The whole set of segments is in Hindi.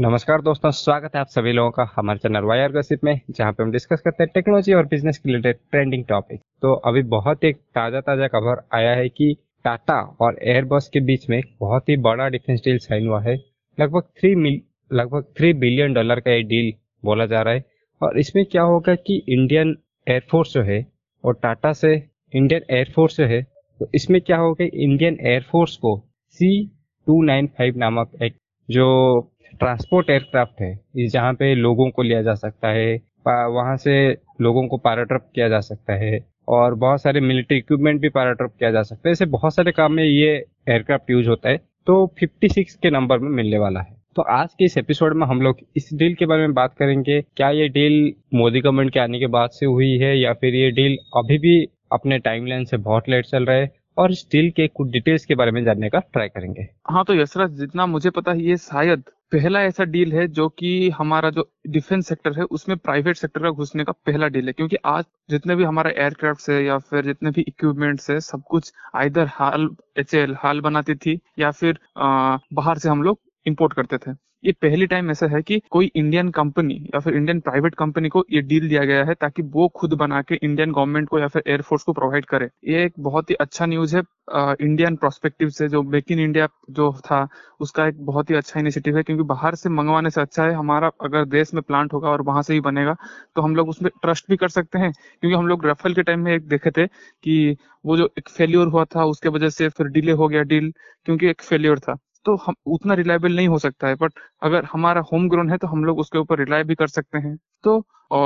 नमस्कार दोस्तों, स्वागत है आप सभी लोगों का हमारे चैनल वायर गसिप में, जहाँ पे हम डिस्कस करते हैं टेक्नोलॉजी और बिज़नेस के रिलेटेड ट्रेंडिंग टॉपिक तो अभी बहुत एक ताज़ा ताज़ा खबर आया है कि टाटा और एयरबस के बीच में बहुत ही बड़ा डिफेंस डील साइन हुआ है। लगभग थ्री लगभग थ्री बिलियन डॉलर का ये डील बोला जा रहा है। और इसमें क्या होगा कि इंडियन एयरफोर्स जो है और टाटा से इंडियन एयरफोर्स जो है तो इसमें क्या होगा इंडियन एयरफोर्स को सी टू नाइन फाइव नामक एक जो ट्रांसपोर्ट एयरक्राफ्ट है। जहाँ पे लोगों को लिया जा सकता है वहाँ से लोगों को पैराट्रप किया जा सकता है और बहुत सारे मिलिट्री इक्विपमेंट भी पैराट्रप किया जा सकता है। ऐसे बहुत सारे काम में ये एयरक्राफ्ट यूज़ होता है तो 56 के नंबर में मिलने वाला है। तो आज के इस एपिसोड में हम लोग इस डील के बारे में बात करेंगे, क्या ये डील मोदी गवर्नमेंट के आने के बाद से हुई है या फिर ये डील अभी भी अपने टाइमलाइन से बहुत लेट चल रहा है और इस डील के कुछ डिटेल्स के बारे में जानने का ट्राई करेंगे। हाँ तो यशराज, जितना मुझे पता है, ये शायद पहला ऐसा डील है जो कि हमारा जो डिफेंस सेक्टर है उसमें प्राइवेट सेक्टर का घुसने का पहला डील है। क्योंकि आज जितने भी हमारा एयरक्राफ्ट है या फिर जितने भी इक्विपमेंट्स है सब कुछ आइधर हाल एच हाल बनाती थी या फिर आ, बाहर से हम लोग इम्पोर्ट करते थे। ये पहली टाइम ऐसा है कि कोई इंडियन कंपनी या फिर इंडियन प्राइवेट कंपनी को ये डील दिया गया है ताकि वो खुद बना के इंडियन गवर्नमेंट को या फिर एयरफोर्स को प्रोवाइड करे। ये एक बहुत ही अच्छा न्यूज़ है इंडियन प्रोस्पेक्टिव से जो मेक इन इंडिया जो था, उसका एक बहुत ही अच्छा इनिशिएटिव है क्योंकि बाहर से मंगवाने से अच्छा है। हमारा अगर देश में प्लांट होगा और वहाँ से ही बनेगा तो हम लोग उसमें ट्रस्ट भी कर सकते हैं। क्योंकि हम लोग रफेल के टाइम में एक देखे थे कि वो जो एक फेल्योर हुआ था, उसके वजह से फिर डिले हो गया डील क्योंकि एक फेल्योर था। तो हम, उतना रिलायबल नहीं हो सकता है बट अगर हमारा होम ग्रोन है तो हम लोग उसके ऊपर रिलाय भी कर सकते हैं। तो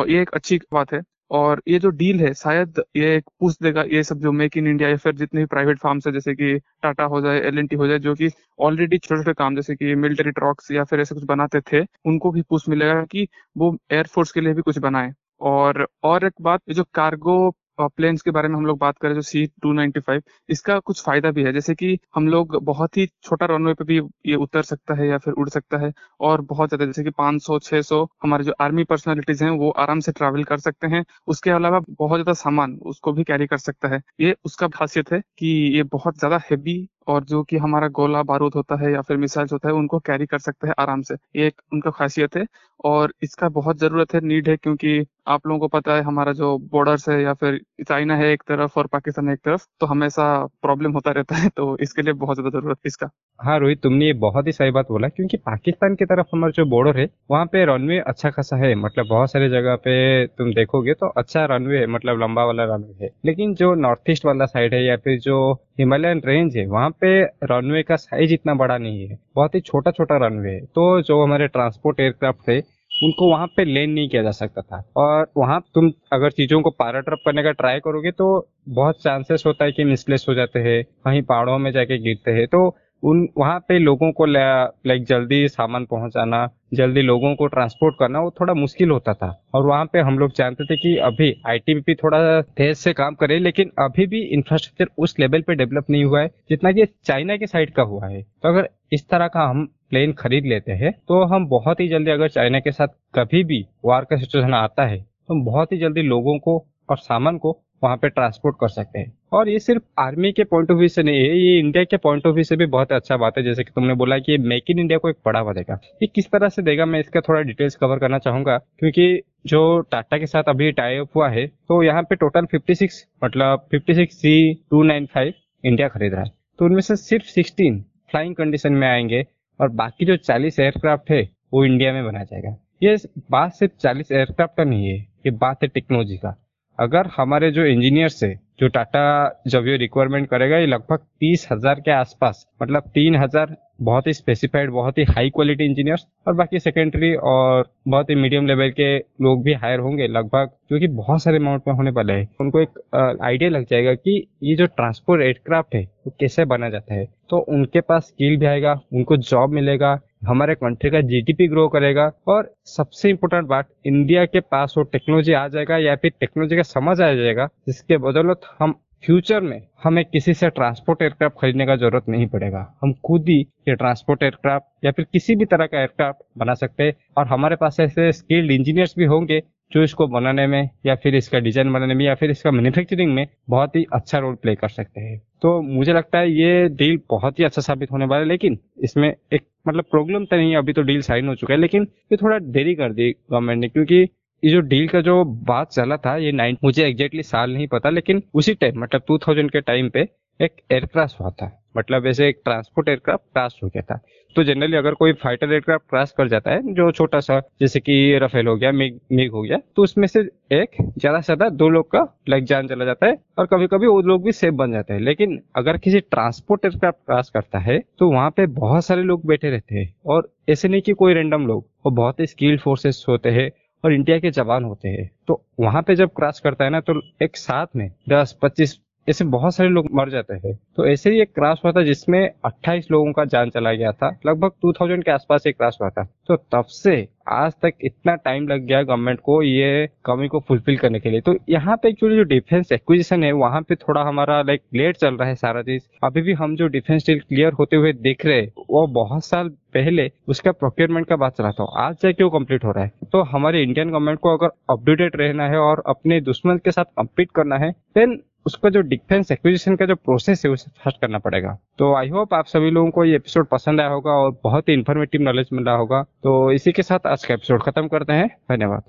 ये एक अच्छी बात है, और ये जो डील है, शायद ये एक पुश देगा, ये सब जो मेक इन इंडिया या फिर जितने भी प्राइवेट फार्म्स है, जैसे कि टाटा हो जाए एलएनटी हो जाए, जो कि ऑलरेडी छोटे छोटे काम, जैसे कि मिलिट्री ट्रॉक्स या फिर ऐसे कुछ बनाते थे, उनको भी पुश मिलेगा कि वो एयरफोर्स के लिए भी कुछ बनाए। और और एक बात जो कार्गो प्लेन्स के बारे में हम लोग बात करें जो सी टू नाइनटी फाइव इसका कुछ फ़ायदा भी है। जैसे कि हम लोग बहुत ही छोटा रनवे पे भी ये उतर सकता है या फिर उड़ सकता है और बहुत ज़्यादा, जैसे कि 500 600 हमारे जो आर्मी पर्सनालिटीज हैं, वो आराम से ट्रैवल कर सकते हैं। उसके अलावा बहुत ज़्यादा सामान उसको भी कैरी कर सकता है। ये उसका खासियत है कि ये बहुत ज़्यादा हैवी और जो कि हमारा गोला बारूद होता है या फिर मिसाइल्स होता है, उनको कैरी कर सकते हैं आराम से। ये एक उनका खासियत है और इसका बहुत ज़रूरत है नीड है, क्योंकि आप लोगों को पता है हमारा जो बॉर्डर्स है या फिर चाइना है एक तरफ़ और पाकिस्तान एक तरफ़ तो हमेशा प्रॉब्लम होता रहता है तो इसके लिए बहुत ज़्यादा ज़रूरत है इसका। हाँ रोहित, तुमने ये बहुत ही सही बात बोला, क्योंकि पाकिस्तान की तरफ़ हमारा जो बॉर्डर है, वहाँ पे रनवे अच्छा खासा है। मतलब बहुत सारी जगह पे तुम देखोगे तो अच्छा रनवे है मतलब लंबा वाला रनवे है। लेकिन जो नॉर्थ ईस्ट वाला साइड है या फिर जो हिमालयन रेंज है, वहाँ पे रनवे का साइज़ इतना बड़ा नहीं है। बहुत ही छोटा छोटा रनवे है। तो जो हमारे ट्रांसपोर्ट एयरक्राफ्ट थे, उनको वहाँ पे लैंड नहीं किया जा सकता था। और वहाँ तुम अगर चीज़ों को पैराट्रप करने का ट्राई करोगे तो बहुत चांसेस होता है कि मिसप्लेस हो जाते हैं, कहीं पहाड़ों में जाके गिरते हैं। तो उन, वहाँ पे लोगों को लाइक जल्दी सामान पहुंचाना, जल्दी लोगों को ट्रांसपोर्ट करना, वो थोड़ा मुश्किल होता था। और वहाँ पे हम लोग जानते थे कि अभी आईटीबीपी थोड़ा तेज से काम करे, लेकिन अभी भी इंफ्रास्ट्रक्चर उस लेवल पे डेवलप नहीं हुआ है, जितना कि चाइना के साइड का हुआ है। तो अगर इस तरह का हम प्लेन खरीद लेते हैं तो हम बहुत ही जल्दी अगर चाइना के साथ कभी भी वार का सिचुएशन आता है तो हम बहुत ही जल्दी लोगों को और सामान को वहाँ पे ट्रांसपोर्ट कर सकते हैं। और ये सिर्फ़ आर्मी के पॉइंट ऑफ़ व्यू से नहीं है, ये इंडिया के पॉइंट ऑफ़ व्यू से भी बहुत अच्छा बात है, जैसे कि तुमने बोला कि मेक इन इंडिया को एक बढ़ावा देगा। ये किस तरह से देगा, मैं इसका थोड़ा डिटेल्स कवर करना चाहूँगा, क्योंकि जो टाटा के साथ अभी टाई अप हुआ है तो यहाँ पे टोटल 56 मतलब 56 सी टू इंडिया खरीद रहा है। तो उनमें से सिर्फ़ 16 फ्लाइंग कंडीशन में आएँगे, और बाकी जो 40 एयरक्राफ्ट है, वो इंडिया में बनाया जाएगा। ये बात सिर्फ़ 40 एयरक्राफ्ट का नहीं है, ये बात है टेक्नोलॉजी का। अगर हमारे जो इंजीनियर्स है, जो टाटा जब ये रिक्वायरमेंट करेगा, ये लगभग तीस हज़ार के आसपास मतलब तीन हज़ार बहुत ही स्पेसिफाइड बहुत ही हाई क्वालिटी इंजीनियर्स और बाकी सेकेंडरी और बहुत ही मीडियम लेवल के लोग भी हायर होंगे लगभग जो कि बहुत सारे अमाउंट में होने वाले हैं। उनको एक आइडिया लग जाएगा कि ये जो ट्रांसपोर्ट एयरक्राफ्ट है, वो तो कैसे बना जाता है। तो उनके पास स्किल भी आएगा, उनको जॉब मिलेगा हमारे कंट्री का जीडीपी ग्रो करेगा और सबसे इम्पोर्टेंट बात इंडिया के पास वो टेक्नोलॉजी आ जाएगा या फिर टेक्नोलॉजी का समझ आ जाएगा, जिसके बदौलत हम फ्यूचर में हमें किसी से ट्रांसपोर्ट एयरक्राफ्ट खरीदने का ज़रूरत नहीं पड़ेगा। हम खुद ही ये ट्रांसपोर्ट एयरक्राफ्ट या फिर किसी भी तरह का एयरक्राफ्ट बना सकते हैं और हमारे पास ऐसे स्किल्ड इंजीनियर्स भी होंगे जो इसको बनाने में या फिर इसका डिज़ाइन बनाने में या फिर इसका मैन्युफैक्चरिंग में बहुत ही अच्छा रोल प्ले कर सकते हैं। तो मुझे लगता है ये डील बहुत ही अच्छा साबित होने वाला है, लेकिन इसमें एक मतलब प्रॉब्लम तो नहीं अभी तो डील साइन हो चुका है, लेकिन ये थोड़ा देरी कर दी गवर्नमेंट ने, क्योंकि ये जो डील का जो बात चला था, ये नाइन मुझे एग्जैक्टली साल नहीं पता, लेकिन उसी टाइम मतलब टू थाउज़ेंड के टाइम पे एक एयरक्राफ्ट हुआ था। मतलब ऐसे एक ट्रांसपोर्ट एयरक्राफ्ट क्रैश हो गया था। तो जनरली अगर कोई फाइटर एयरक्राफ्ट क्रैश कर जाता है, जो छोटा सा, जैसे कि रफेल हो गया मिग मिग हो गया तो उसमें से एक ज़्यादा से ज़्यादा दो लोग का लाइक जान चला जाता है, और कभी कभी वो लोग भी सेफ़ बन जाते हैं। लेकिन अगर किसी ट्रांसपोर्ट एयरक्राफ्ट क्रैश करता है तो वहाँ पे बहुत सारे लोग बैठे रहते हैं, और ऐसे नहीं कि कोई रेंडम लोग वो बहुत ही स्किल्ड फोर्सेस होते हैं और इंडिया के जवान होते हैं। तो वहाँ पे जब क्रॉस करता है ना तो एक साथ में 10 25 इसमें बहुत सारे लोग मर जाते हैं। तो ऐसे ही एक क्रैश हुआ था जिसमें 28 लोगों का जान चला गया था। लगभग 2000 के आसपास एक क्रैश हुआ था। तो तब से आज तक इतना टाइम लग गया गवर्नमेंट को ये कमी को फुलफिल करने के लिए। तो यहाँ पे एक्चुअली जो डिफेंस एक्विजिशन है, वहाँ पे थोड़ा हमारा लाइक लेट चल रहा है सारा चीज़। अभी भी हम जो डिफेंस डील क्लियर होते हुए देख रहे हैं, वो बहुत साल पहले उसका प्रोक्योरमेंट का बात चला था। आज जाके वो कंप्लीट हो रहा है? तो हमारे इंडियन गवर्नमेंट को अगर अपडेटेड रहना है और अपने दुश्मन के साथ कम्पीट करना है देन उसका जो डिफेंस एक्विजिशन का जो प्रोसेस है, उसे फ़र्स्ट करना पड़ेगा। तो आई होप आप सभी लोगों को ये एपिसोड पसंद आया होगा और बहुत ही इन्फॉर्मेटिव नॉलेज मिला होगा। तो इसी के साथ आज का एपिसोड खत्म करते हैं। धन्यवाद।